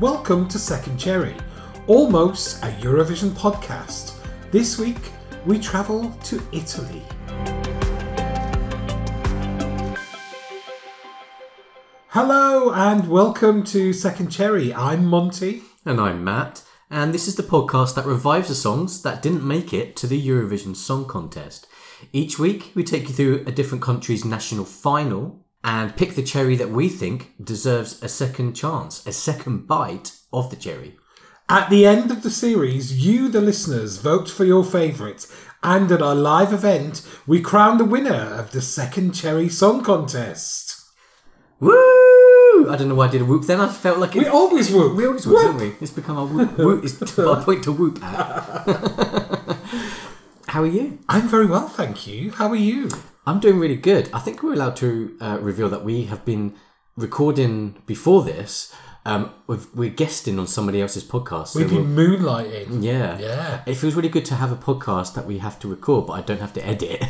Welcome to Second Cherry, almost a Eurovision podcast. This week, we travel to Italy. Hello and welcome to Second Cherry. I'm Monty. And I'm Matt, and this is the podcast that revives the songs that didn't make it to the Eurovision Song Contest. Each week, we take you through a different country's national final and pick the cherry that we think deserves a second chance, a second bite of the cherry. At the end of the series, you, the listeners, vote for your favourite, and at our live event, we crown the winner of the Second Cherry Song Contest. Woo! I don't know why I did a whoop then. I felt like it, We always whoop. we always whoop, don't we? It's become our whoop. whoop. It's our point to whoop at. How are you? I'm very well, thank you. How are you? I'm doing really good. I think we're allowed to uh, reveal that we have been recording before this. Um, we've, we're guesting on somebody else's podcast. so We've been we'll- moonlighting. yeah. Yeah. It feels really good to have a podcast that we have to record, but I don't have to edit.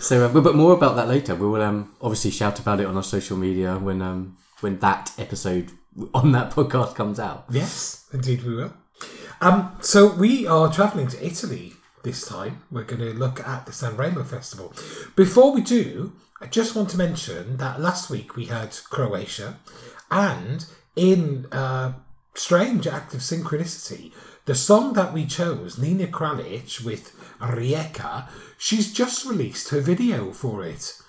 so, uh, but but more about that later. We will um, obviously shout about it on our social media when um, when that episode on that podcast comes out. Yes, indeed we will. Um, so we are travelling to Italy this time. We're going to look at the Sanremo Festival. Before we do, I just want to mention that last week we had Croatia, and in uh, strange act of synchronicity, the song that we chose, Nina Kraljić with Rijeka, she's just released her video for it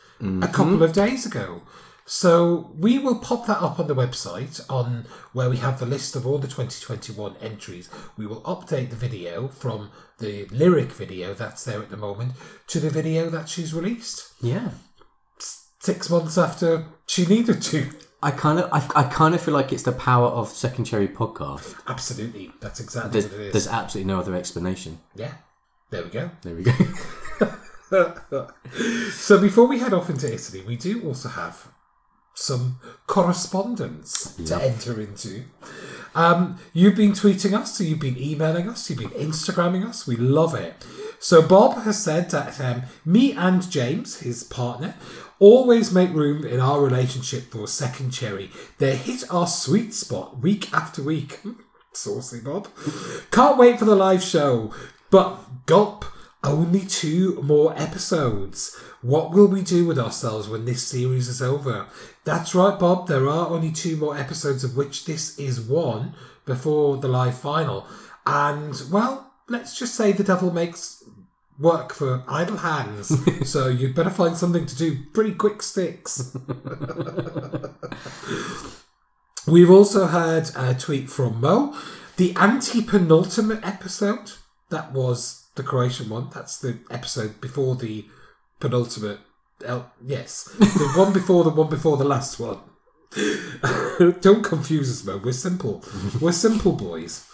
a couple of days ago. So we will pop that up on the website on where we have the list of all the 2021 entries. We will update the video from the lyric video that's there at the moment to the video that she's released Yeah. six months after she needed to. I kind of, I, I kind of feel like it's the power of Second Cherry podcast. Absolutely, that's exactly There's, what it is. there's absolutely no other explanation. Yeah, there we go. There we go. So before we head off into Italy, we do also have some correspondence to enter into. Um, you've been tweeting us, so you've been emailing us, you've been Instagramming us. We love it. So Bob has said that um, me and James, his partner, always make room in our relationship for a second cherry. They hit our sweet spot week after week. Saucy Bob. Can't wait for the live show. But gulp, only two more episodes. What will we do with ourselves when this series is over? That's right, Bob. There are only two more episodes, of which this is one before the live final. And, well, let's just say the devil makes work for idle hands. so you'd better find something to do pretty quick sticks. We've also had a tweet from Mo. The anti penultimate episode, that was the Croatian one. That's the episode before the penultimate. El- yes, the one before the one before the last one. Don't confuse us, Mo. We're simple. We're simple boys.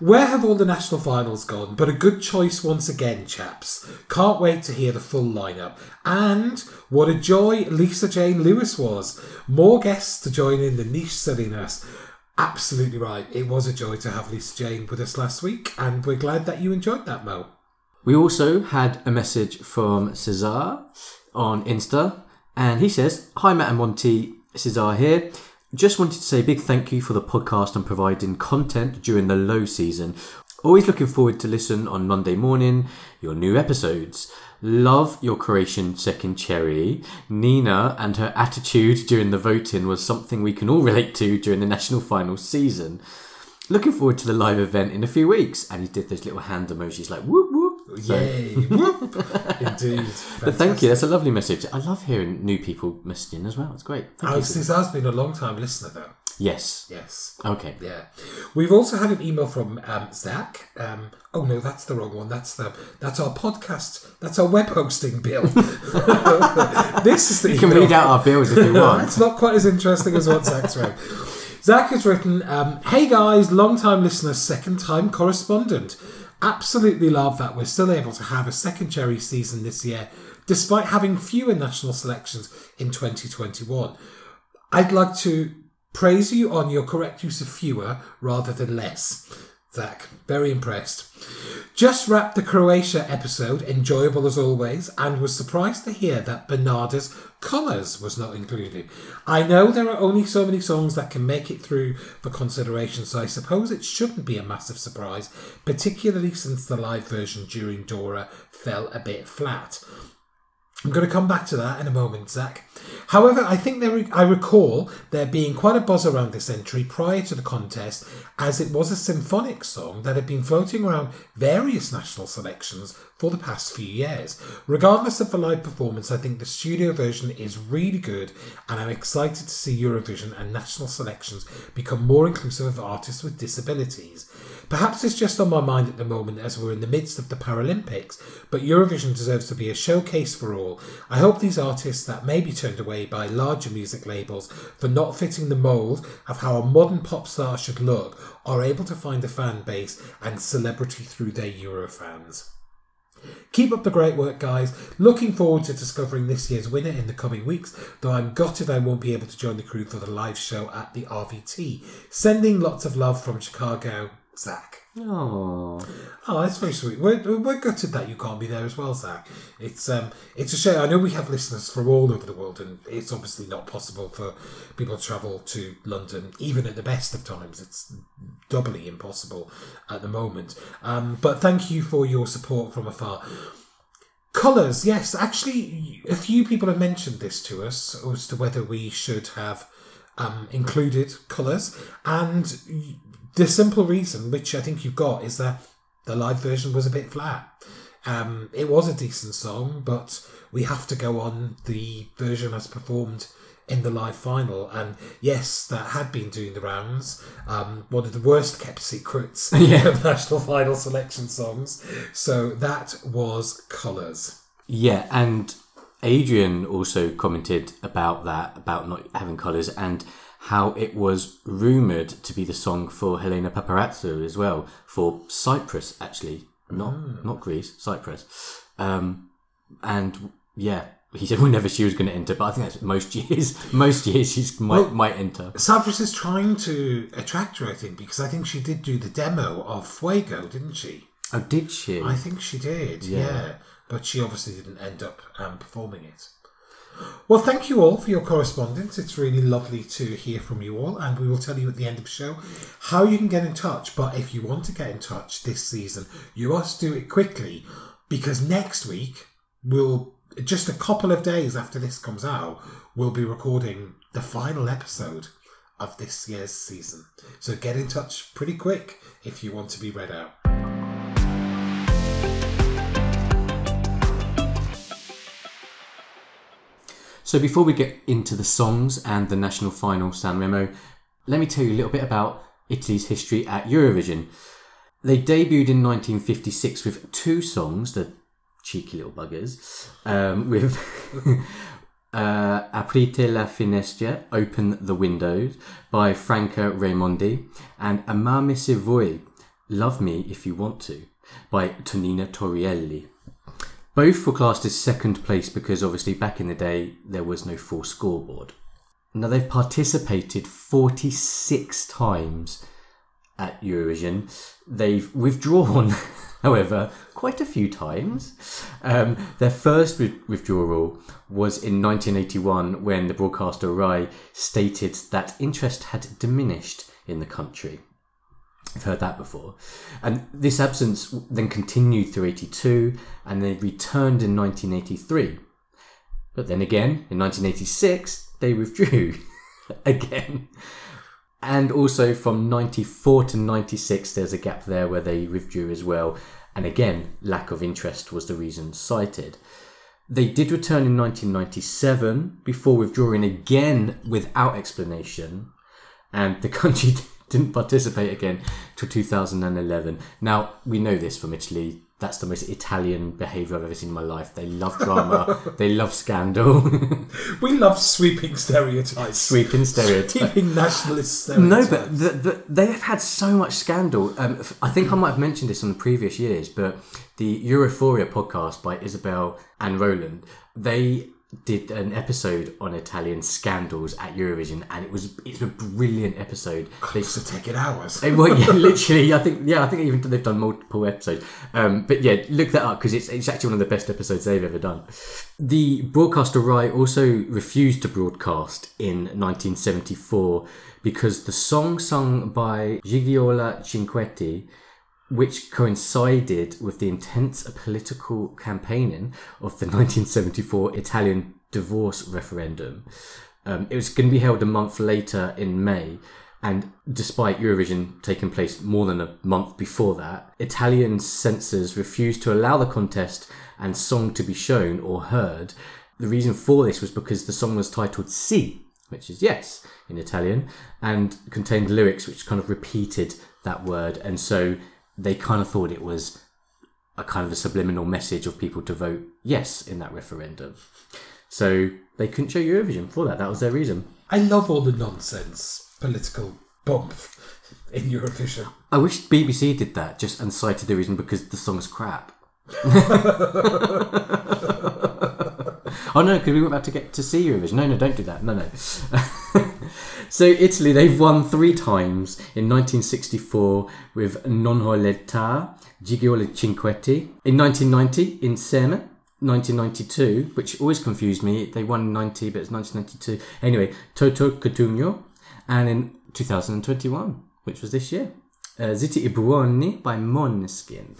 Where have all the national finals gone? But a good choice once again, chaps. Can't wait to hear the full lineup. And what a joy Lisa Jane Lewis was. More guests to join in the niche silliness. Absolutely right. It was a joy to have Lisa Jane with us last week, and we're glad that you enjoyed that, Mo. We also had a message from Cesar on Insta, and he says, Hi, Matt and Monty, Cesar here. Just wanted to say a big thank you for the podcast and providing content during the low season. Always looking forward to listen on Monday morning, your new episodes. Love your Croatian second cherry. Nina and her attitude during the voting was something we can all relate to during the national final season. Looking forward to the live event in a few weeks. And he did those little hand emojis like whoop whoop. So- Yay! Indeed. But thank you. That's a lovely message. I love hearing new people messaging as well. It's great. Thank Oh, you. Cesar's been a long time listener, though. Yes. Yes. Okay. Yeah, we've also had an email from um, Zach. Um, oh no, that's the wrong one. That's the that's our podcast. That's our web hosting bill. this is the You can email read out our bills if you want. it's not quite as interesting as what Zach's wrote. Zach has written, um, "Hey guys, long time listener, second time correspondent. Absolutely love that we're still able to have a second cherry season this year, despite having fewer national selections in 2021. I'd like to praise you on your correct use of fewer rather than less. Zach, very impressed. Just wrapped the Croatia episode, enjoyable as always, and was surprised to hear that Bernarda's Colours was not included. I know there are only so many songs that can make it through for consideration, so I suppose it shouldn't be a massive surprise, particularly since the live version during Dora fell a bit flat. I'm going to come back to that in a moment, Zach. However, I think there, I recall there being quite a buzz around this entry prior to the contest, as it was a symphonic song that had been floating around various national selections for the past few years. Regardless of the live performance, I think the studio version is really good, and I'm excited to see Eurovision and national selections become more inclusive of artists with disabilities. Perhaps it's just on my mind at the moment as we're in the midst of the Paralympics, but Eurovision deserves to be a showcase for all. I hope these artists that may be turned away by larger music labels for not fitting the mould of how a modern pop star should look are able to find a fan base and celebrity through their Eurofans. Keep up the great work, guys. Looking forward to discovering this year's winner in the coming weeks, though I'm gutted I won't be able to join the crew for the live show at the RVT. Sending lots of love from Chicago, Zach. Oh, Oh, that's very sweet. We're, we're gutted that you can't be there as well, Zach. It's um, it's a shame. I know we have listeners from all over the world, and it's obviously not possible for people to travel to London, even at the best of times. It's doubly impossible at the moment. Um, but thank you for your support from afar. Colours, yes. Actually, a few people have mentioned this to us as to whether we should have um, included colours, and the simple reason, which I think you've got, is that the live version was a bit flat. Um, it was a decent song, but we have to go on the version as performed in the live final. And yes, that had been doing the rounds. Um, one of the worst kept secrets Yeah. of national final selection songs. So that was Colours. yeah, and Adrian also commented about that, about not having colours, and how it was rumoured to be the song for Helena Paparizou as well, for Cyprus, actually. Not not Greece, Cyprus. Um, and yeah, he said whenever she was going to enter, but I think that's most years. Most years she might Well- might enter. Cyprus is trying to attract her, I think, because I think she did do the demo of Fuego, didn't she? Oh, did she? I think she did, yeah. Yeah. But she obviously didn't end up um, performing it. Well, thank you all for your correspondence. It's really lovely to hear from you all, and we will tell you at the end of the show how you can get in touch. But if you want to get in touch this season, you must do it quickly because next week we'll just a couple of days after this comes out, we'll be recording the final episode of this year's season. So get in touch pretty quick if you want to be read out. So before we get into the songs and the national final San Remo, let me tell you a little bit about Italy's history at Eurovision. They debuted in 1956 with two songs, the cheeky little buggers, um, with uh, Aprite la finestra, Open the Windows, by Franca Raimondi, and Amami se vuoi, Love Me If You Want To, by Tonina Torielli. Both were classed as second place because obviously back in the day there was no full scoreboard. Now they've participated 46 times at Eurovision. They've withdrawn, however, quite a few times. Um, their first withdrawal was in 1981 when the broadcaster Rai stated that interest had diminished in the country. I've heard that before. And this absence then continued through 82 and they returned in 1983. But then again, in 1986, they withdrew again. And also from 94 to 96, there's a gap there where they withdrew as well. And again, lack of interest was the reason cited. They did return in 1997 before withdrawing again without explanation and the country didn't participate again till 2011. Now we know this from Italy. That's the most Italian behaviour I've ever seen in my life. They love drama. they love scandal. We love sweeping stereotypes. Sweeping stereotypes. Keeping nationalist stereotypes. No, but the, the, they have had so much scandal. Um, I think I might have mentioned this on the previous years, but the Europhoria podcast by Isabel and Roland, they did an episode on Italian scandals at Eurovision, and it was it's a brilliant episode. They Used to take it hours. Well, yeah, literally, I think yeah, I think even they've done multiple episodes. Um, but yeah, look that up because it's it's actually one of the best episodes they've ever done. The broadcaster Rai also refused to broadcast in 1974 because the song sung by Gigliola Cinquetti which coincided with the intense political campaigning of the 1974 Italian divorce referendum. Um, it was going to be held a month later in May, and despite Eurovision taking place more than a month before that, Italian censors refused to allow the contest and song to be shown or heard. The reason for this was because the song was titled Si, which is yes in Italian, and contained lyrics which kind of repeated that word, and so they kind of thought it was a kind of a subliminal message of people to vote yes in that referendum. So they couldn't show Eurovision for that. That was their reason. I love all the nonsense political bump in Eurovision. I wish BBC did that just and cited the reason because the song's crap. oh no, because we weren't about to get to see Eurovision. No, no, don't do that. No, no. so Italy, they've won three times in 1964 with Non ho l'età, Gigliola Cinquetti. In 1990, Insieme. 1992, which always confused me. They won in 90, but it's 1992. Anyway, Toto Cotugno. And in 2021, which was this year, uh, Zitti e Buoni by Måneskin.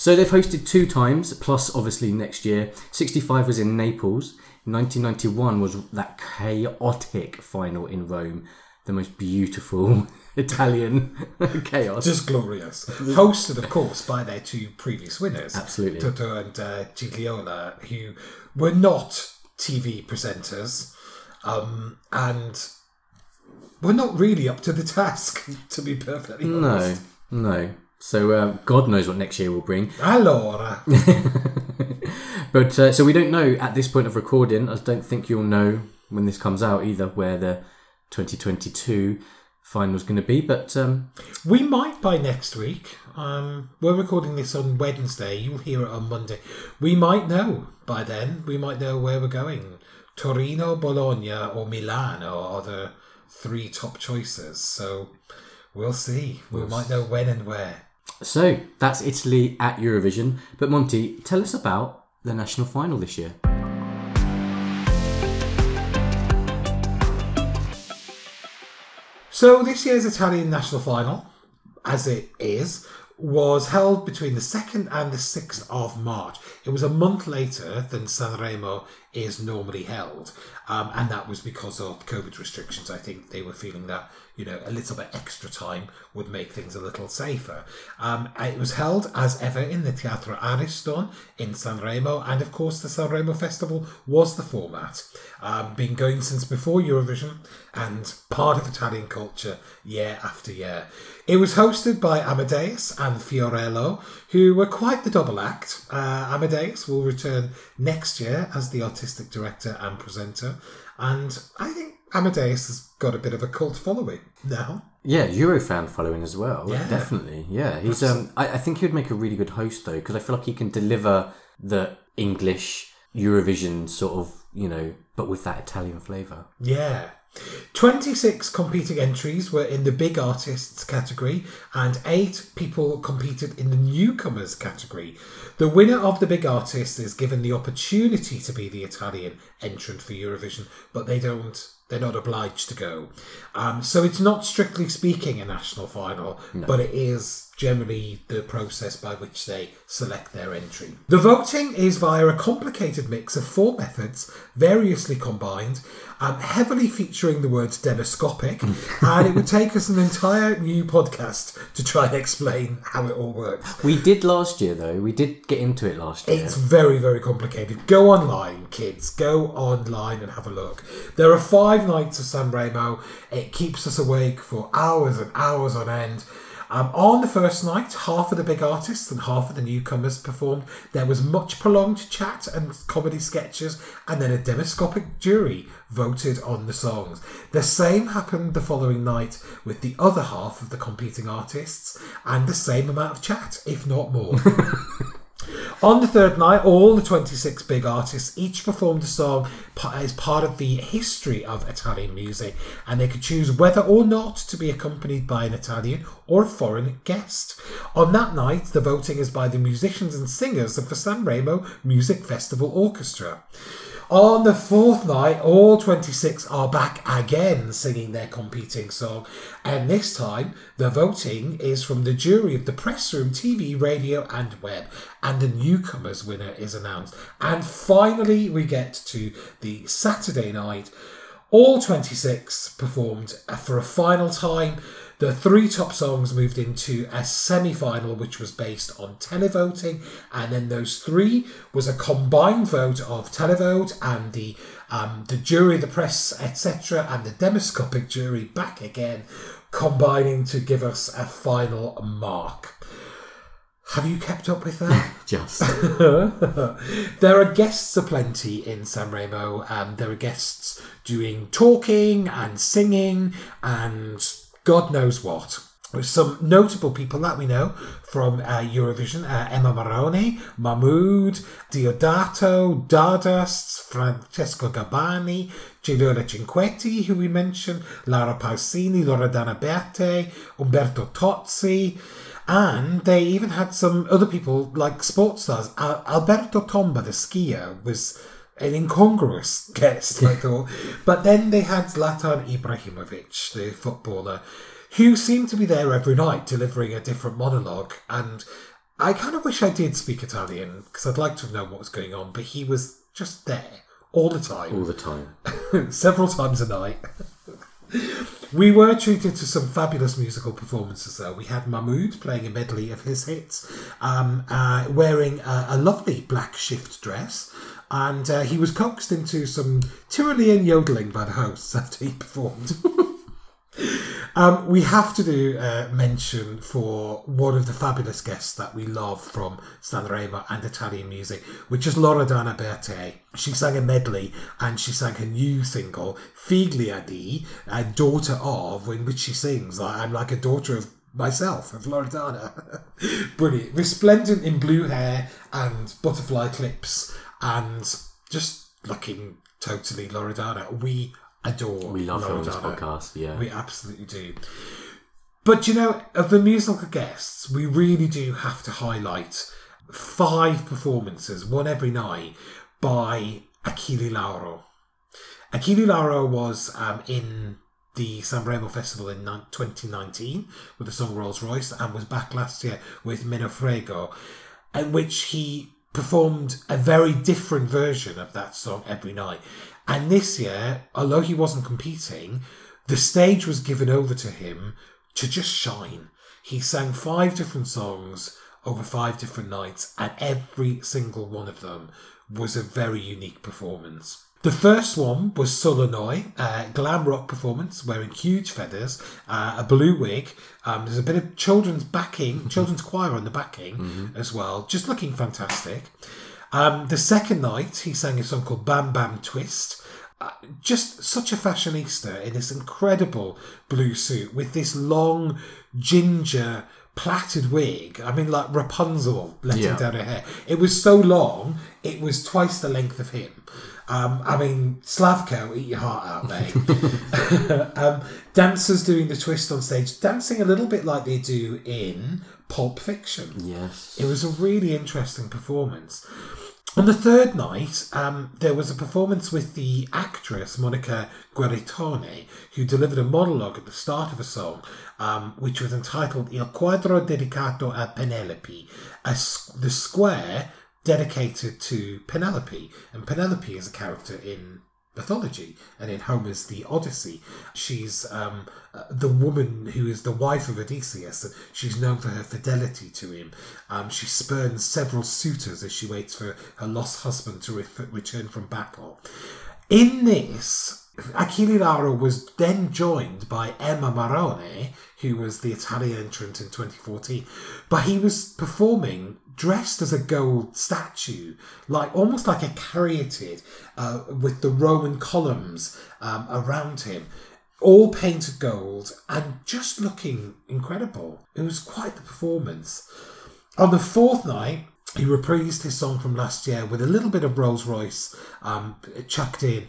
So they've hosted two times, plus obviously next year. 65 was in Naples. 1991 was that chaotic final in Rome. The most beautiful Italian chaos. Just glorious. Hosted, of course, by their two previous winners, Absolutely. Toto and uh, Gigliola, who were not TV presenters um, and were not really up to the task, to be perfectly honest. No, no. So uh, God knows what next year will bring. Allora, But uh, so we don't know at this point of recording. I don't think you'll know when this comes out either where the 2022 final's going to be. But um, we might by next week. Um, we're recording this on Wednesday. You'll hear it on Monday. We might know by then. We might know where we're going. Torino, Bologna, or Milan are the three top choices. So we'll see. We might know when and where. So that's Italy at Eurovision. But Monty, tell us about the national final this year. So this year's Italian national final, as it is, was held between the 2nd and the 6th of March. It was a month later than Sanremo is normally held. Um, and that was because of COVID restrictions. I think they were feeling that, you know, a little bit extra time would make things a little safer. Um, it was held as ever in the Teatro Ariston in Sanremo. And of course, the Sanremo Festival was the format. Um, been going since before Eurovision and part of Italian culture year after year. It was hosted by Amadeus and Fiorello, who were quite the double act. Uh, Amadeus will return next year as the artistic director and presenter, and I think Amadeus has got a bit of a cult following now. Yeah, Eurofan following as well. Yeah. definitely. Yeah, he's. Um, I, I think he would make a really good host though, because I feel like he can deliver the English Eurovision sort of, you know, but with that Italian flavour. Yeah. 26 competing entries were in the big artists category, and eight people competed in the newcomers category. The winner of the big artist is given the opportunity to be the Italian entrant for Eurovision, but they don't. They're not obliged to go. Um, so it's not strictly speaking a national final, but it is generally the process by which they select their entry. The voting is via a complicated mix of four methods, variously combined, um, heavily featuring the words demoscopic, and it would take us an entire new podcast to try and explain how it all works. We did last year though. We did get into it last year. It's very, very complicated. Go online, kids. Go online and have a look. There are five nights of Sanremo. It keeps us awake for hours and hours on end. Um, on the first night, half of the big artists and half of the newcomers performed. There was much prolonged chat and comedy sketches, and then a demoscopic jury voted on the songs. The same happened the following night with the other half of the competing artists, and the same amount of chat, if not more. On the third night, all the 26 big artists each performed a song as part of the history of Italian music, and they could choose whether or not to be accompanied by an Italian or a foreign guest. On that night, the voting is by the musicians and singers of the Sanremo Music Festival Orchestra. On the fourth night, all 26 are back again singing their competing song, and this time the voting is from the jury of the press room, TV, radio, and web, and the newcomers winner is announced. And finally, we get to the Saturday night. All 26 performed for a final time. The three top songs moved into a semi final, which was based on televoting, and then those three was a combined vote of televote and the um, the jury, the press, etc., and the demoscopic jury back again, combining to give us a final mark. Have you kept up with that? Just. there are guests aplenty in Sanremo. Um, there are guests doing talking and singing and God knows what. There's some notable people that we know from uh, Eurovision uh, Emma Marrone, Mahmood, Diodato, Dardust, Francesco Gabbani, Gigliola Cinquetti, who we mentioned, Laura Pausini, Loredana Bertè, Umberto Tozzi. And they even had some other people like sports stars. Al- Alberto Tomba, the skier, was an incongruous guest, I thought. But then they had Zlatan Ibrahimovic, the footballer, who seemed to be there every night delivering a different monologue. And I kind of wish I did speak Italian because I'd like to know what was going on, but he was just there all the time All the time. several times a night. we were treated to some fabulous musical performances, though. We had Mahmood playing a medley of his hits, um, uh, wearing a, a lovely black shift dress, and uh, he was coaxed into some Tyrolean yodeling by the hosts after he performed. Um, we have to do uh, mention for one of the fabulous guests that we love from Sanremo and Italian music, which is Loredana Bertè. She sang a medley and she sang her new single, Figlia di, a daughter of, in which she sings, I'm like a daughter of myself, of Loredana. Brilliant. Resplendent in blue hair and butterfly clips and just looking totally Loredana. We adore We love her on this Loredana. podcast. Yeah. We absolutely do. But you know, of the musical guests, we really do have to highlight five performances, one every night, by Achille Lauro. Achille Lauro was um, in the Sanremo Festival in 2019 with the song Rolls Royce and was back last year with Me ne frego, in which he performed a very different version of that song every night. And this year, although he wasn't competing, the stage was given over to him to just shine. He sang five different songs over five different nights, and every single one of them was a very unique performance. The first one was Solo noi, a glam rock performance wearing huge feathers, uh, a blue wig. Um, there's a bit of children's backing, children's choir on the backing as well, just looking fantastic. Um, the second night, he sang a song called Bam Bam Twist. Uh, just such a fashionista in this incredible blue suit with this long ginger plaited wig. I mean, like Rapunzel letting Yeah. down her hair. It was so long, it was twice the length of him. Um, I mean, Slavko, eat your heart out, mate. um, dancers doing the twist on stage, dancing a little bit like they do in Pulp Fiction. yes. It was a really interesting performance. On the third night, um, there was a performance with the actress Monica Guerritore, who delivered a monologue at the start of a song, um, which was entitled Il quadro dedicato a Penelope, a the square dedicated to Penelope. And Penelope is a character in mythology and in Homer's The Odyssey. She's um, uh, the woman who is the wife of Odysseus, and she's known for her fidelity to him. Um, she spurns several suitors as she waits for her lost husband to re- return from battle. In this, Achille Lauro was then joined by Emma Marrone, who was the Italian entrant in 2014, but he was performing dressed as a gold statue, like almost like a caryatid, uh, with the Roman columns um, around him, all painted gold and just looking incredible. It was quite the performance. On the fourth night, he reprised his song from last year with a little bit of Rolls Royce um, chucked in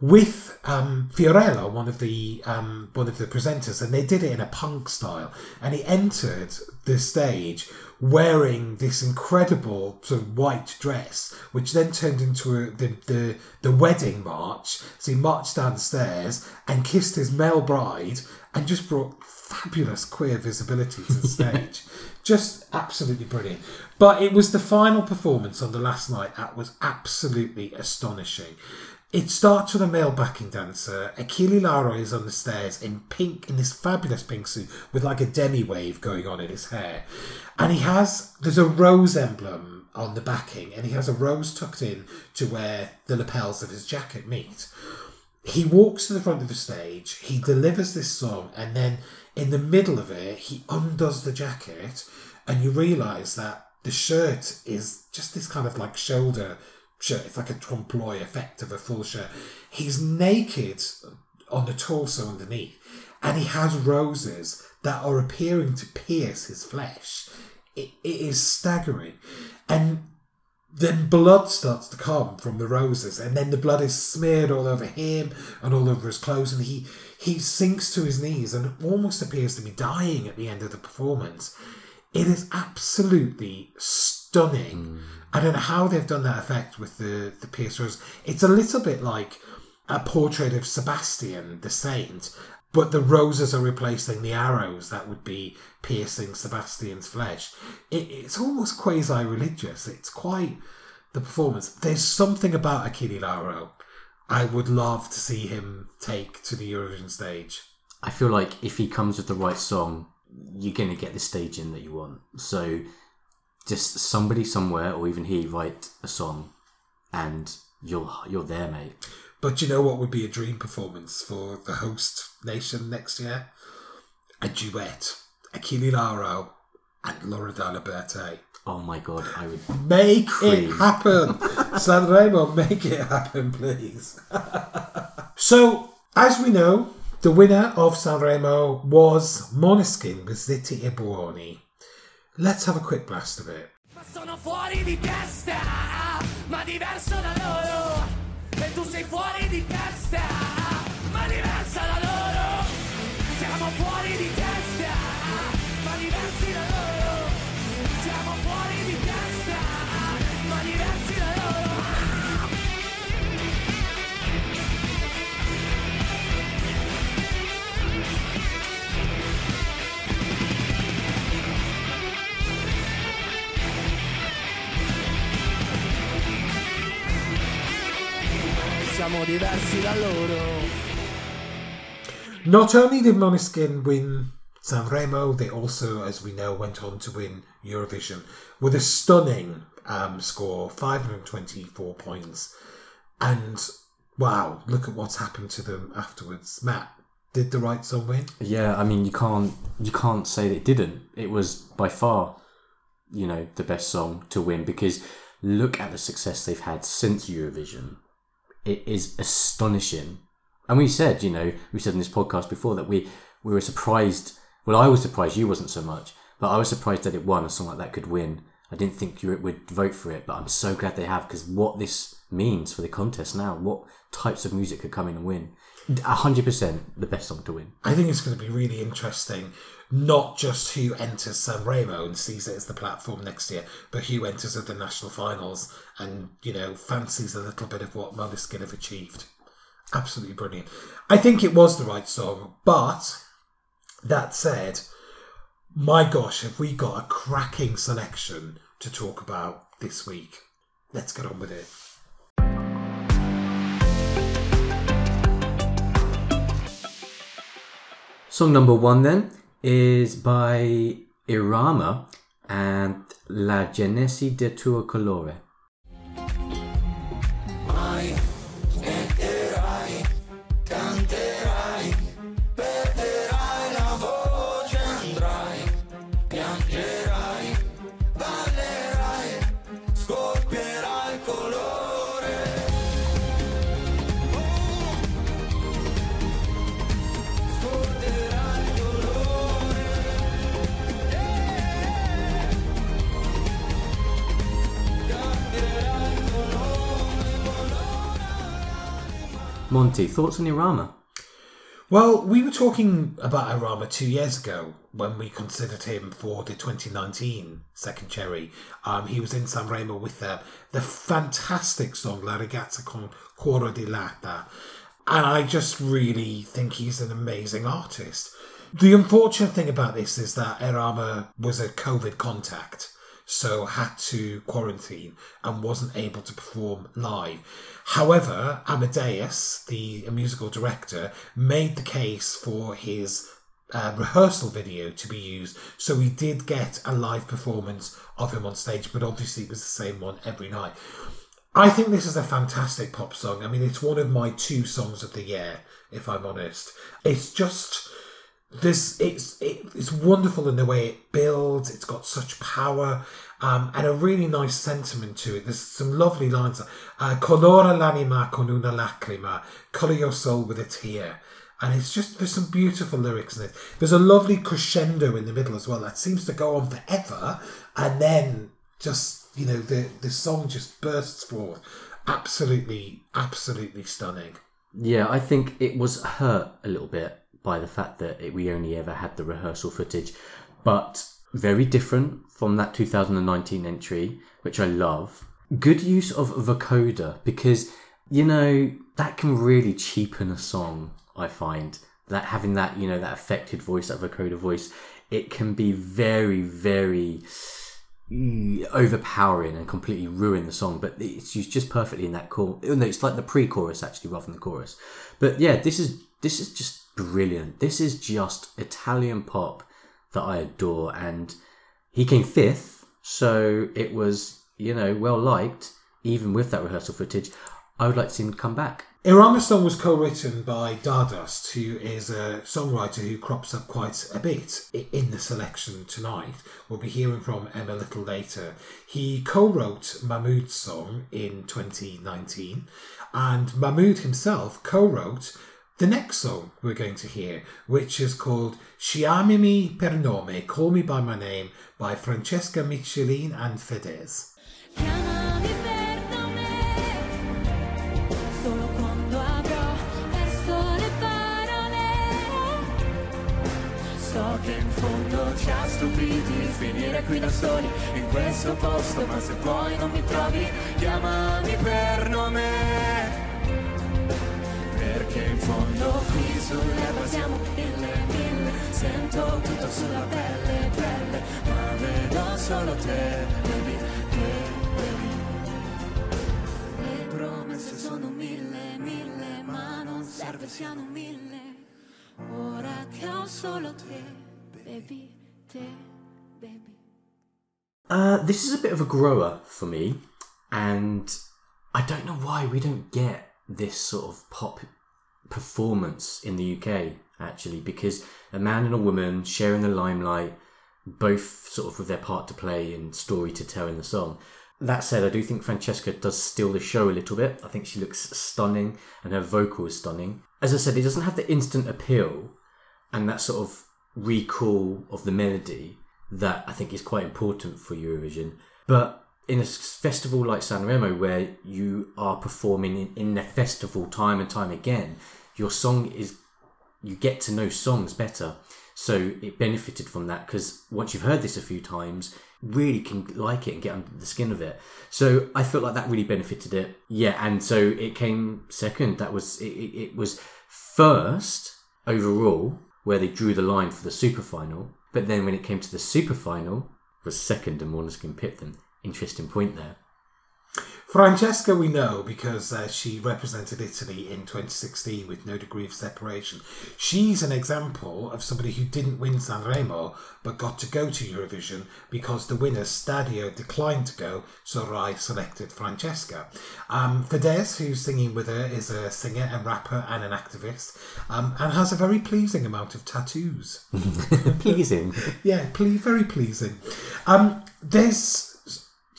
with um, Fiorello, one of the um, one of the presenters, and they did it in a punk style. And he entered the stage wearing this incredible sort of white dress, which then turned into a, the, the the wedding march. So he marched downstairs and kissed his male bride, and just brought fabulous queer visibility to the stage. just absolutely brilliant. But it was the final performance on the last night that was absolutely astonishing. It starts with a male backing dancer. Achille Lauro is on the stairs in pink, in this fabulous pink suit with like a demi wave going on in his hair. And he has, there's a rose emblem on the backing, and he has a rose tucked in to where the lapels of his jacket meet. He walks to the front of the stage, he delivers this song, and then in the middle of it, he undoes the jacket, and you realise that the shirt is just this kind of like shoulder shirt. It's like a trompe l'oeil effect of a full shirt. He's naked on the torso underneath, and he has roses that are appearing to pierce his flesh. It, it is staggering. And then blood starts to come from the roses, and then the blood is smeared all over him and all over his clothes, and he he sinks to his knees and almost appears to be dying at the end of the performance. It is absolutely stunning. Hmm. I don't know how they've done that effect with the the pierced rose. It's a little bit like a portrait of Sebastian the Saint, but the roses are replacing the arrows that would be piercing Sebastian's flesh. It, it's almost quasi religious. It's quite the performance. There's something about Achille Lauro I would love to see him take to the Eurovision stage. I feel like if he comes with the right song, you're going to get the staging that you want. So just somebody somewhere, or even he, write a song, and you're you're there, mate. But you know what would be a dream performance for the host nation next year? A duet. Achille Lauro and Loredana Bertè. Oh my god, I would. Make Cream. it happen. Sanremo, make it happen, please. so, as we know, the winner of Sanremo was Måneskin with Zitti e Buoni. Let's have a quick blast of it. Ma fuori di testa, Siamo diversi da loro. Not only did Måneskin win Sanremo, they also, as we know, went on to win Eurovision with a stunning um, score 524 points. And wow, look at what's happened to them afterwards. Matt, did the right song win? Yeah, I mean, you can't you can't say that it didn't. It was by far, you know, the best song to win because look at the success they've had since Eurovision. It is astonishing. And we said, you know, we said in this podcast before that we we were surprised. Well, I was surprised. You wasn't so much, but I was surprised that it won. A song like that could win. I didn't think Europe would vote for it, but I'm so glad they have because what this means for the contest now, what types of music could come in and win. Hundred percent the best song to win. I think it's going to be really interesting, not just who enters Sanremo and sees it as the platform next year, but who enters at the national finals and, you know, fancies a little bit of what Måneskin have achieved. Absolutely brilliant. I think it was the right song, but that said, my gosh, have we got a cracking selection to talk about this week? Let's get on with it. Song number one then is by Irama and La Genesi de tuo colore. Monty, thoughts on Irama? Well, we were talking about Irama two years ago when we considered him for the 2019 Second Cherry. Um, he was in Sanremo with the, the fantastic song La Ragazza con Cuore di Latta. And I just really think he's an amazing artist. The unfortunate thing about this is that Irama was a COVID contact, so had to quarantine and wasn't able to perform live. However, Amadeus, the musical director, made the case for his uh, rehearsal video to be used, so we did get a live performance of him on stage, but obviously it was the same one every night. I think this is a fantastic pop song. I mean, it's one of my two songs of the year, if I'm honest. It's just this. It's it, it's wonderful in the way it builds. It's got such power um, and a really nice sentiment to it. There's some lovely lines. Uh, Colora l'anima con una lacrima. Colour your soul with a tear. And it's just there's some beautiful lyrics in it. There's a lovely crescendo in the middle as well that seems to go on forever, and then just you know the the song just bursts forth absolutely absolutely stunning Yeah, I think it was hurt a little bit by the fact that it, we only ever had the rehearsal footage, but very different from that 2019 entry, which I love. Good use of vocoder because you know that can really cheapen a song. I find that having that you know that affected voice, that vocoder voice, it can be very very mm, overpowering and completely ruin the song. But it's used just perfectly in that chorus. No, it's like the pre-chorus actually rather than the chorus. But yeah, this is this is just brilliant. This is just Italian pop that I adore, and he came fifth, so it was you know well liked even with that rehearsal footage. I would like to see him come back. Irama's song was co-written by Dardust, who is a songwriter who crops up quite a bit in the selection tonight. We'll be hearing from him a little later. He co-wrote Mahmood's song in 2019, and Mahmood himself co-wrote the next song we're going to hear, which is called Chiamami per nome, Call Me by My Name, by Francesca Michielin and Fedez. Ci ha stupiti finire qui da soli in questo posto, ma se poi non mi trovi, chiamami per nome. Perché in fondo qui siamo mille, mille, sento tutto sulla pelle, pelle, ma vedo solo te, baby, te, baby. Le promesse sono mille, mille, ma non serve siano mille. Ora che ho solo te, baby, te, baby. Uh, this is a bit of a grower for me, and I don't know why we don't get this sort of pop performance in the UK actually, because a man and a woman sharing the limelight, both sort of with their part to play and story to tell in the song. That said, I do think Francesca does steal the show a little bit. I think she looks stunning and her vocal is stunning. As I said, it doesn't have the instant appeal and that sort of recall of the melody that I think is quite important for Eurovision. But in a festival like Sanremo, where you are performing in, in the festival time and time again, your song is you get to know songs better. So it benefited from that because once you've heard this a few times, really can like it and get under the skin of it. So I felt like that really benefited it. Yeah, and so it came second. That was it. It, was first overall where they drew the line for the super final. But then when it came to the super final, was second and Måneskin pipped them. Interesting point there. Francesca, we know because uh, she represented Italy in 2016 with no degree of separation. She's an example of somebody who didn't win Sanremo but got to go to Eurovision because the winner, Stadio, declined to go, so Rai selected Francesca. Um, Fedez, who's singing with her, is a singer, a rapper, and an activist, um, and has a very pleasing amount of tattoos. Pleasing. Yeah, ple- very pleasing. Um, there's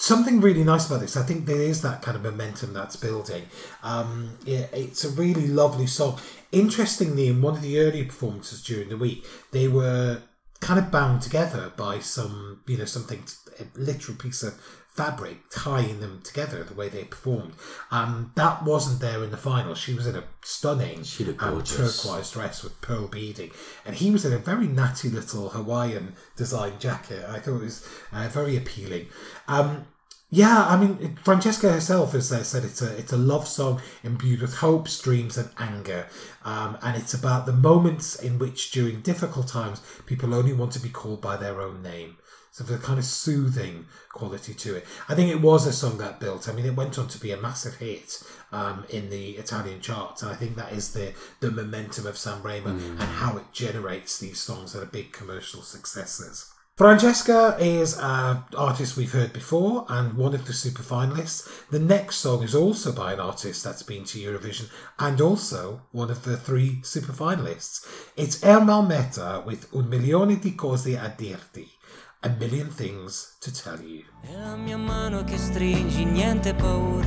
something really nice about this. I think there is that kind of momentum that's building. Um, yeah, it's a really lovely song. Interestingly, in one of the earlier performances during the week, they were kind of bound together by some, you know, something, a literal piece of fabric tying them together the way they performed. Um, that wasn't there in the final. She was in a stunning She looked um, gorgeous. turquoise dress with pearl beading, and he was in a very natty little Hawaiian design jacket. I thought it was uh, very appealing. Um, yeah, I mean, Francesca herself has said it's a it's a love song imbued with hopes, dreams, and anger, um, and it's about the moments in which, during difficult times, people only want to be called by their own name. So the kind of soothing quality to it. I think it was a song that built. I mean, it went on to be a massive hit um, in the Italian charts, and I think that is the the momentum of San Remo and how it generates these songs that are big commercial successes. Francesca is an artist we've heard before and one of the super finalists. The next song is also by an artist that's been to Eurovision and also one of the three super finalists. It's Ermal Meta with Un milione di cose a dirti, a million things to tell you. È la mia mano che stringi, niente paura.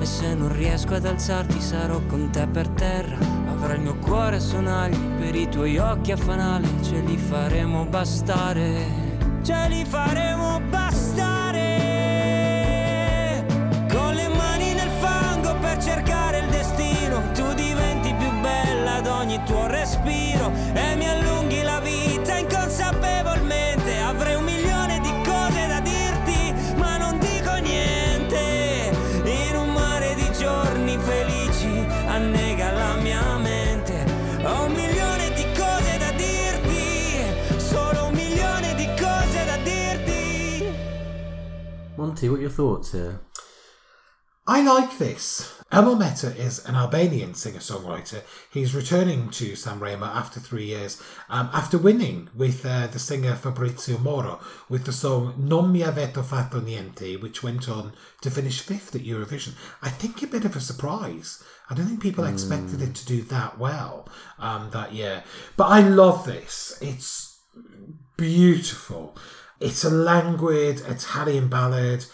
E se non riesco ad alzarti sarò con te per terra. Avrai il mio cuore a sonagli, per i tuoi occhi a fanale. Ce li faremo bastare. Ce li faremo bastare. Monty, what are your thoughts here? I like this. Ermal Meta is an Albanian singer-songwriter. He's returning to Sanremo after three years, um, after winning with uh, the singer Fabrizio Moro with the song Non mi avete fatto niente, which went on to finish fifth at Eurovision. I think a bit of a surprise. I don't think people expected it to do that well um, that year. But I love this. It's beautiful. It's a languid Italian ballad.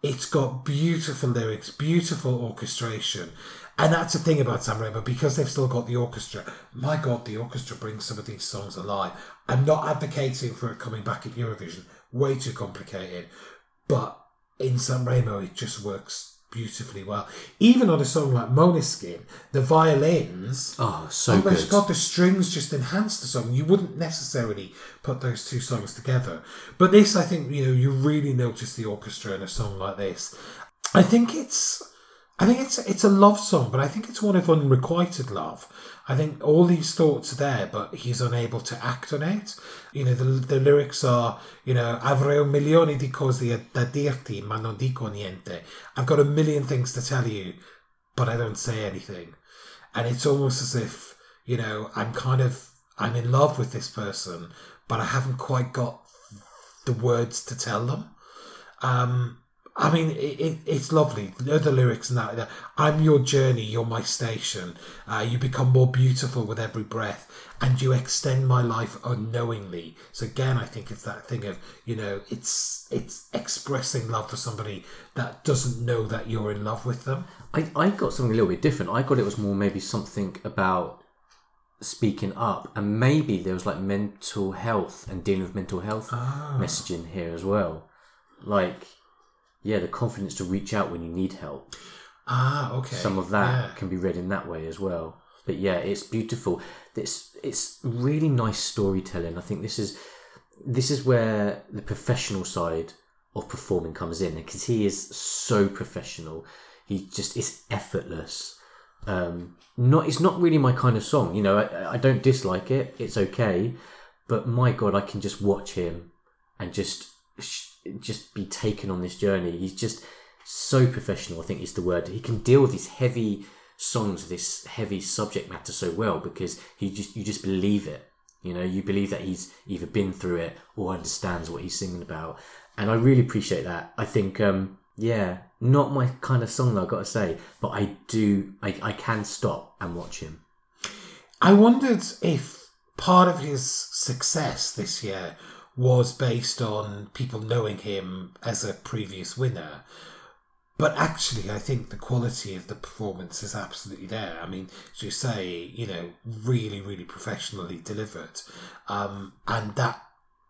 It's got beautiful lyrics, beautiful orchestration. And that's the thing about Sam Sanremo, because they've still got the orchestra. My God, the orchestra brings some of these songs alive. I'm not advocating for it coming back at Eurovision. Way too complicated. But in Sam Sanremo, it just works beautifully well. Even on a song like Måneskin, the violins Oh, so oh good. god, the strings just enhance the song. You wouldn't necessarily put those two songs together. But this, I think, you know, you really notice the orchestra in a song like this. I think it's I think it's it's a love song, but I think it's one of unrequited love. I think all these thoughts are there, but he's unable to act on it. You know, the, the lyrics are, you know, avrei un milione di cose da dirti, ma non dico niente. I've got a million things to tell you, but I don't say anything. And it's almost as if, you know, I'm kind of, I'm in love with this person, but I haven't quite got the words to tell them. Um, I mean, it, it, it's lovely. The other lyrics and that, that, I'm your journey, you're my station. Uh, you become more beautiful with every breath, and you extend my life unknowingly. So again, I think it's that thing of you know, it's it's expressing love for somebody that doesn't know that you're in love with them. I, I got something a little bit different. I got it was more maybe something about speaking up, and maybe there was like mental health and dealing with mental health messaging here as well. Like, yeah, the confidence to reach out when you need help. Ah, okay. Some of that Yeah. can be read in that way as well. But yeah, it's beautiful. It's it's really nice storytelling. I think this is this is where the professional side of performing comes in because he is so professional. He just is effortless. Um, not it's not really my kind of song. You know, I, I don't dislike it. It's okay, but my god, I can just watch him and just sh- just be taken on this journey. He's just so professional. I think is the word. He can deal with these heavy songs, this heavy subject matter so well because he just you just believe it. You know, you believe that he's either been through it or understands what he's singing about, and I really appreciate that. I think, um, yeah, not my kind of song, though, I've got to say, but I do, I, I can stop and watch him. I wondered if part of his success this year was based on people knowing him as a previous winner. But actually, I think the quality of the performance is absolutely there. I mean, as you say, you know, really, really professionally delivered. Um, and that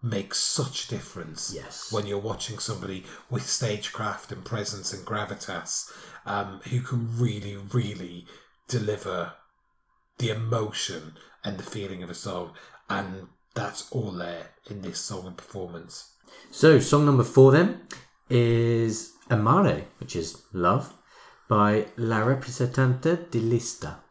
makes such a difference Yes. when you're watching somebody with stagecraft and presence and gravitas um, who can really, really deliver the emotion and the feeling of a song. And that's all there in this song and performance. So, song number four then is Amare, which is love, by La Rappresentante di Lista.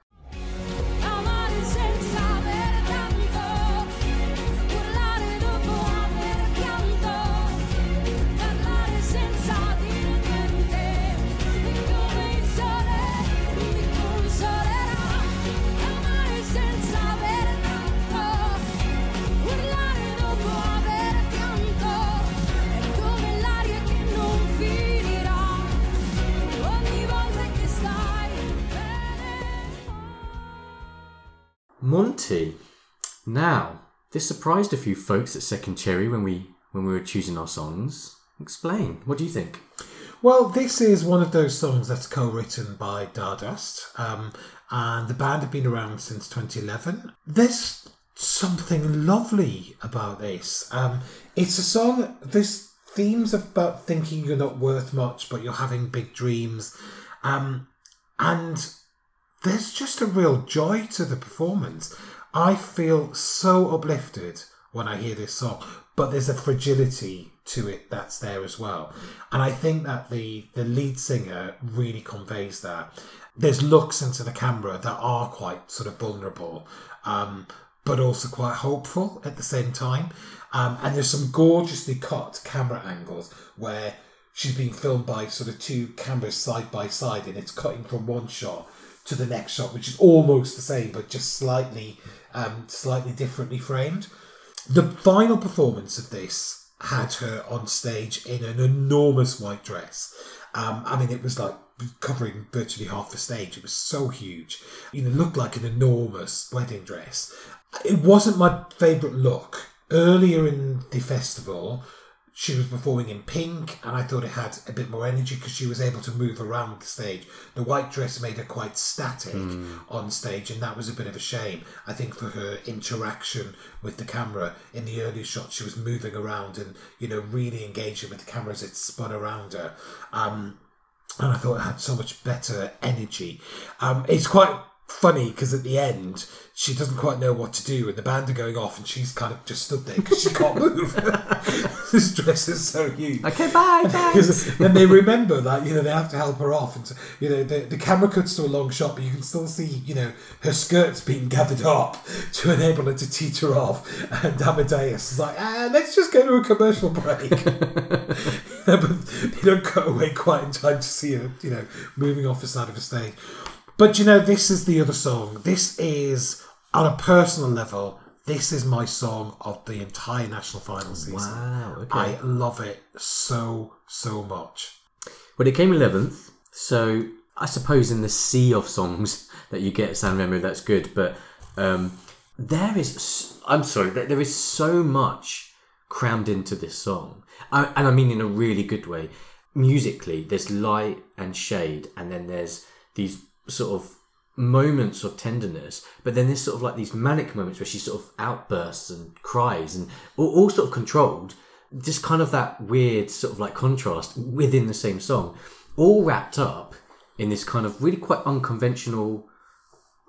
Monty. Now, this surprised a few folks at Second Cherry when we when we were choosing our songs. Explain. What do you think? Well, this is one of those songs that's co-written by Dardust, um, and the band have been around since 2011. There's something lovely about this. Um, it's a song. This themes about thinking you're not worth much, but you're having big dreams, um, and there's just a real joy to the performance. I feel so uplifted when I hear this song, but there's a fragility to it that's there as well. And I think that the the lead singer really conveys that. There's looks into the camera that are quite sort of vulnerable, um, but also quite hopeful at the same time. Um, and there's some gorgeously cut camera angles where she's being filmed by sort of two cameras side by side, and it's cutting from one shot to the next shot, which is almost the same, but just slightly, um, slightly differently framed. The final performance of this had her on stage in an enormous white dress. Um, I mean, it was like covering virtually half the stage. It was so huge. You know, looked like an enormous wedding dress. It wasn't my favourite look. Earlier in the festival, she was performing in pink, and I thought it had a bit more energy because she was able to move around the stage. The white dress made her quite static on stage, and that was a bit of a shame. I think for her interaction with the camera in the early shots, she was moving around and you know really engaging with the camera as it spun around her. Um, and I thought it had so much better energy. Um, it's quite funny because at the end she doesn't quite know what to do, and the band are going off, and she's kind of just stood there because she can't move. this dress is so huge. Okay, bye. Because then they remember that you know they have to help her off, and so, you know the, the camera cuts to a long shot, but you can still see you know her skirts being gathered up to enable her to teeter off. And Amadeus is like, ah, let's just go to a commercial break. You know, but they don't cut away quite in time to see her, you know, moving off the side of the stage. But you know, this is the other song. This is on a personal level. This is my song of the entire national final season. Wow, okay. I love it so so much. Well, it came 11th, so I suppose in the sea of songs that you get at San Remo, that's good. But um, there is, I'm sorry, there is so much crammed into this song. I, and I mean in a really good way. Musically, there's light and shade, and then there's these sort of moments of tenderness, but then there's sort of like these manic moments where she sort of outbursts and cries, and all, all sort of controlled. Just kind of that weird sort of like contrast within the same song, all wrapped up in this kind of really quite unconventional.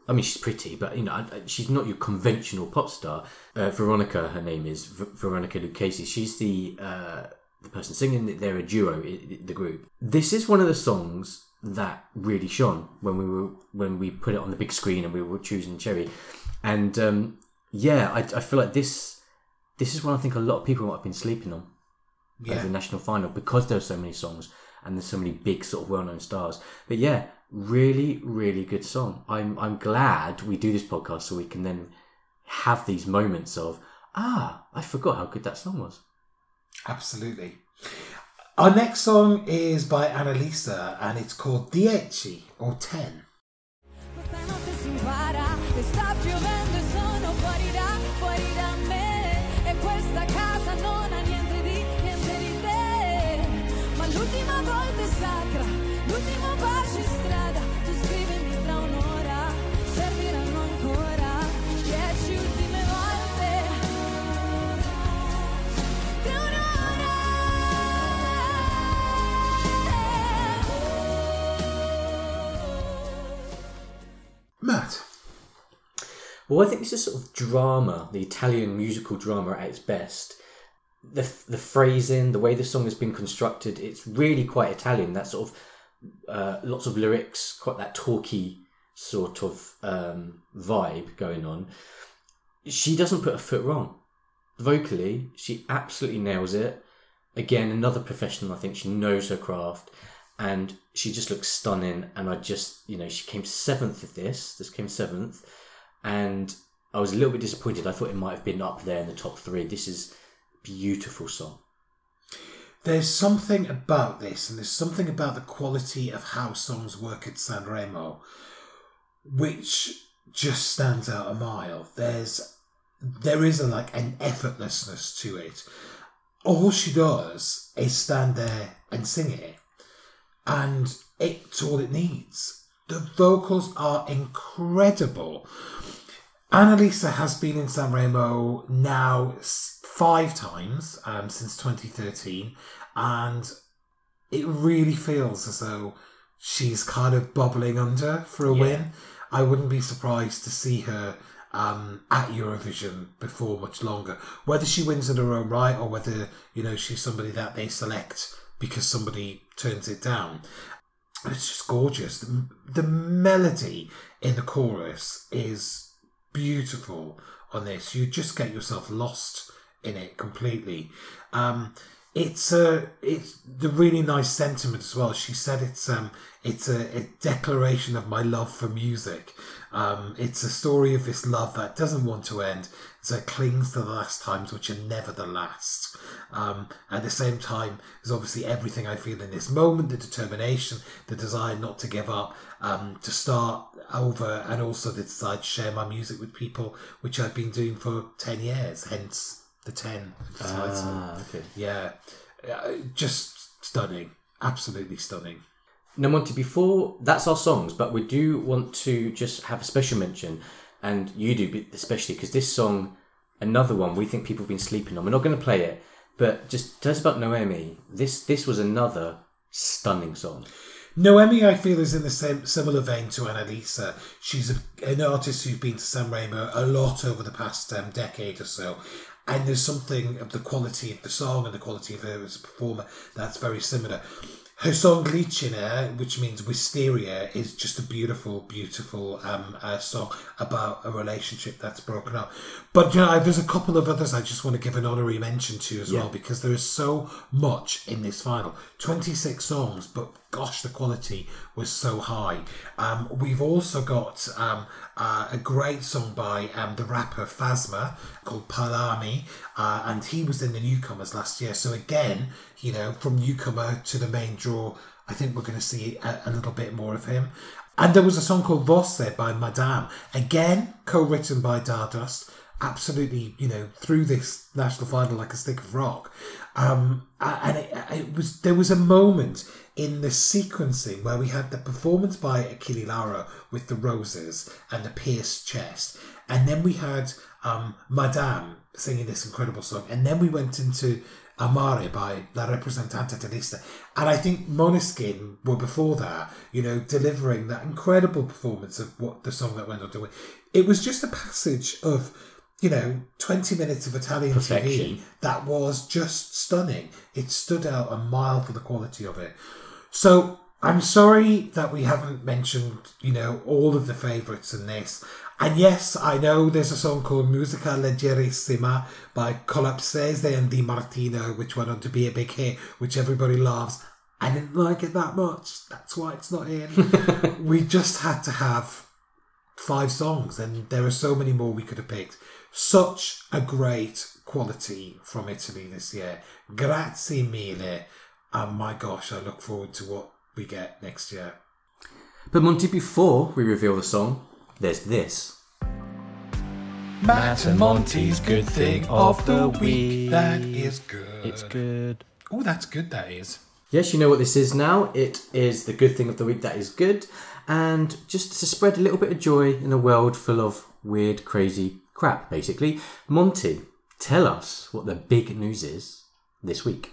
I mean, she's pretty, but you know, she's not your conventional pop star. Uh, Veronica, her name is v- Veronica Lucchese. She's the uh, the person singing. They're a duo, the group. This is one of the songs that really shone when we were when we put it on the big screen and we were choosing Cherry. And um, yeah, I, I feel like this this is one I think a lot of people might have been sleeping on Yeah. as the national final because there are so many songs and there's so many big sort of well-known stars. But yeah, really, really good song. I'm I'm glad we do this podcast so we can then have these moments of ah, I forgot how good that song was. Absolutely. Our next song is by Annalisa and it's called Dieci or 10. Well, I think this is sort of drama, the Italian musical drama at its best. The the phrasing, the way the song has been constructed, it's really quite Italian. That sort of uh, lots of lyrics, quite that talky sort of um, vibe going on. She doesn't put a foot wrong. Vocally, she absolutely nails it. Again, another professional. I think she knows her craft, and she just looks stunning. And I just, you know, she came seventh of this. This came seventh, and I was a little bit disappointed. I thought it might have been up there in the top three. This is beautiful song. There's something about this, and there's something about the quality of how songs work at Sanremo, which just stands out a mile. There's there is a, like an effortlessness to it. All she does is stand there and sing it, and it's all it needs. The vocals are incredible. Annalisa has been in Sanremo now five times um, since 2013, and it really feels as though she's kind of bubbling under for a win. I wouldn't be surprised to see her um, at Eurovision before much longer. Whether she wins in her own right or whether you know she's somebody that they select because somebody turns it down. It's just gorgeous. The, the melody in the chorus is beautiful on this. You just get yourself lost in it completely. Um, it's a it's the really nice sentiment as well. She said it's um it's a, a declaration of my love for music. Um, it's a story of this love that doesn't want to end, that clings to the last times which are never the last. Um, at the same time, there's obviously everything I feel in this moment, the determination, the desire not to give up, um, to start over, and also the desire to share my music with people, which I've been doing for 10 years, hence the 10 title. Ah, okay. Yeah, Uh, just stunning. Absolutely stunning. Now, Monty, before that's our songs, but we do want to just have a special mention, and you do, especially because this song, another one we think people have been sleeping on. We're not going to play it, but just tell us about Noemi. This this was another stunning song. Noemi, I feel, is in the same similar vein to Annalisa. She's a, an artist who's been to Sanremo a lot over the past um, decade or so. And there's something of the quality of the song and the quality of her as a performer that's very similar. Her song Glicine, which means wisteria, is just a beautiful, beautiful um, uh, song about a relationship that's broken up. But you know, there's a couple of others I just want to give an honorary mention to as well because there is so much in this final. 26 songs, but gosh, the quality was so high. Um, we've also got um, uh, a great song by um, the rapper Fasma called Parlami, uh, and he was in the newcomers last year. So again, you know, from newcomer to the main draw, I think we're going to see a, a little bit more of him. And there was a song called Voce by Madame, again co-written by Dardust. Absolutely, you know, through this national final like a stick of rock. Um, and it, it was there was a moment in the sequencing where we had the performance by Achille Lauro with the roses and the pierced chest, and then we had um, Madame singing this incredible song, and then we went into Amare by La Rappresentante di Lista. And I think Måneskin were before that, you know, delivering that incredible performance of what the song that went on to win. It was just a passage of, you know, 20 minutes of Italian Perfection. TV that was just stunning. It stood out a mile for the quality of it. So I'm sorry that we haven't mentioned, you know, all of the favourites in this. And yes, I know there's a song called Musica Leggerissima by Colapesce and Dimartino, which went on to be a big hit, which everybody loves. I didn't like it that much. That's why it's not in. we just had to have five songs, and there are so many more we could have picked. Such a great quality from Italy this year. Grazie mille. And my gosh, I look forward to what we get next year. But Monty, before we reveal the song, there's this. Matt and Monty's good thing of the week. That is good. It's good. Oh, that's good, that is. Yes, you know what this is now. It is the good thing of the week that is good, and just to spread a little bit of joy in a world full of weird, crazy crap, basically. Monty, tell us what the big news is this week.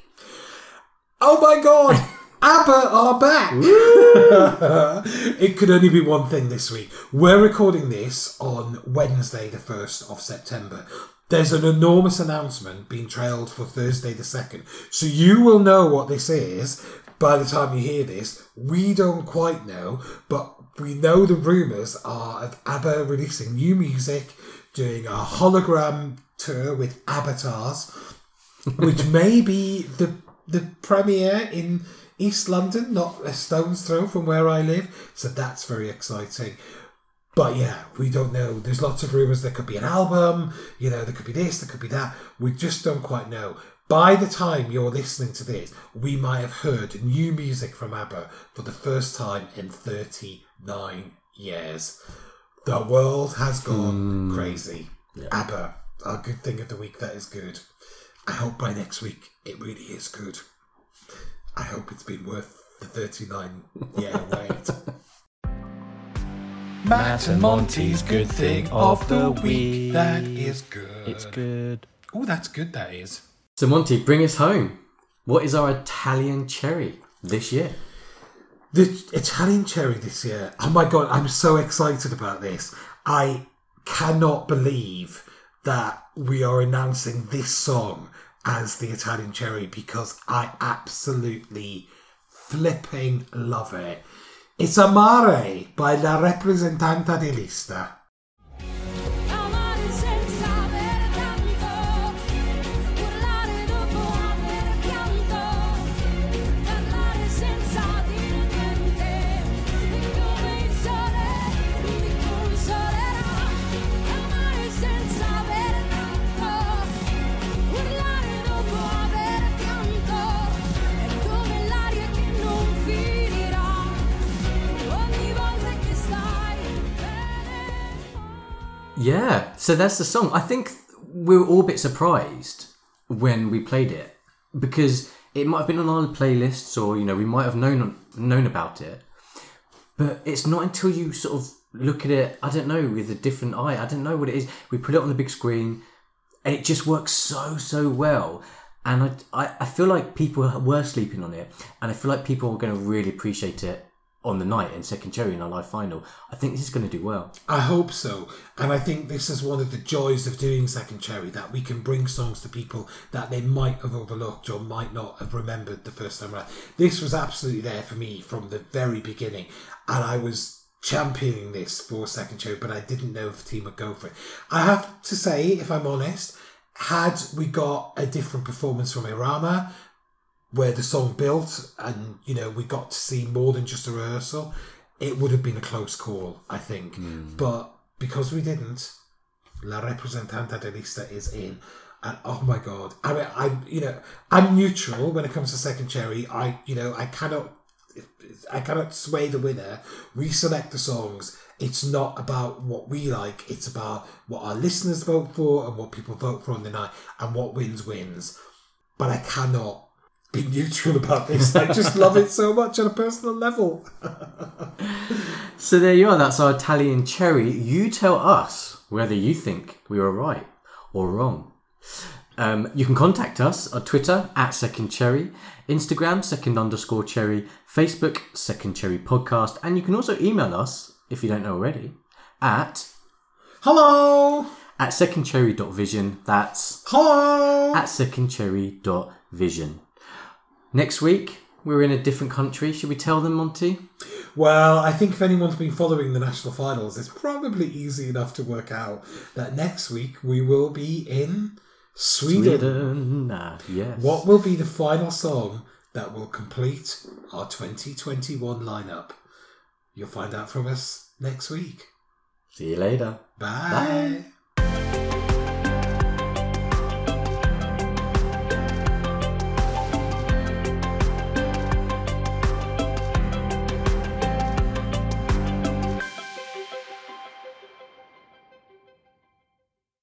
Oh my god! ABBA are back! it could only be one thing this week. We're recording this on Wednesday, the 1st of September. There's an enormous announcement being trailed for Thursday, the 2nd. So you will know what this is by the time you hear this. We don't quite know, but we know the rumours are of ABBA releasing new music, doing a hologram tour with avatars which may be the the premiere in East London, not a stone's throw from where I live. So that's very exciting. But yeah, we don't know. There's lots of rumours there could be an album, you know, there could be this, there could be that. We just don't quite know. By the time you're listening to this, we might have heard new music from ABBA for the first time in 39 years. The world has gone hmm. crazy. ABBA, our good thing of the week that is good. I hope by next week it really is good. I hope it's been worth the 39 year wait. Matt and Monty's good thing of the week. That is good. It's good. Oh, that's good, that is. So, Monty, bring us home. What is our Italian cherry this year? The Italian cherry this year. Oh my god, I'm so excited about this. I cannot believe that we are announcing this song as the Italian cherry because I absolutely flipping love it. It's Amare by La Rappresentante di Lista. Yeah, so that's the song. I think we were all a bit surprised when we played it because it might have been on our playlists, or you know, we might have known known about it. But it's not until you sort of look at it, I don't know, with a different eye. I don't know what it is. We put it on the big screen, and it just works so so well. And I, I, I feel like people were sleeping on it, and I feel like people are going to really appreciate it on the night in Second Cherry in our live final. I think this is going to do well. I hope so. And I think this is one of the joys of doing Second Cherry that we can bring songs to people that they might have overlooked or might not have remembered the first time around. This was absolutely there for me from the very beginning. And I was championing this for Second Cherry, but I didn't know if the team would go for it. I have to say, if I'm honest, had we got a different performance from Irama, where the song built and you know we got to see more than just a rehearsal it would have been a close call i think. Hmm. But because we didn't La Rappresentante di Lista is in. And oh my god. I mean i'm you know i'm neutral when it comes to second cherry. I you know i cannot i cannot sway the winner. We select the songs. It's not about what we like. It's about what our listeners vote for and what people vote for on the night. And what wins wins. But i cannot be neutral about this. I just love it so much on a personal level. So there you are. That's our Italian cherry. You tell us whether you think we were right or wrong. Um, you can contact us on Twitter at Second Cherry, Instagram Second underscore Cherry, Facebook Second Cherry Podcast, and you can also email us if you don't know already at Hello! at secondcherry.vision. That's Hello! at secondcherry.vision. Next week we're in a different country. Should we tell them, Monty? Well, I think if anyone's been following the national finals, it's probably easy enough to work out that next week we will be in Sweden. Sweden. Ah, yes. What will be the final song that will complete our 2021 lineup? You'll find out from us next week. See you later. Bye. Bye.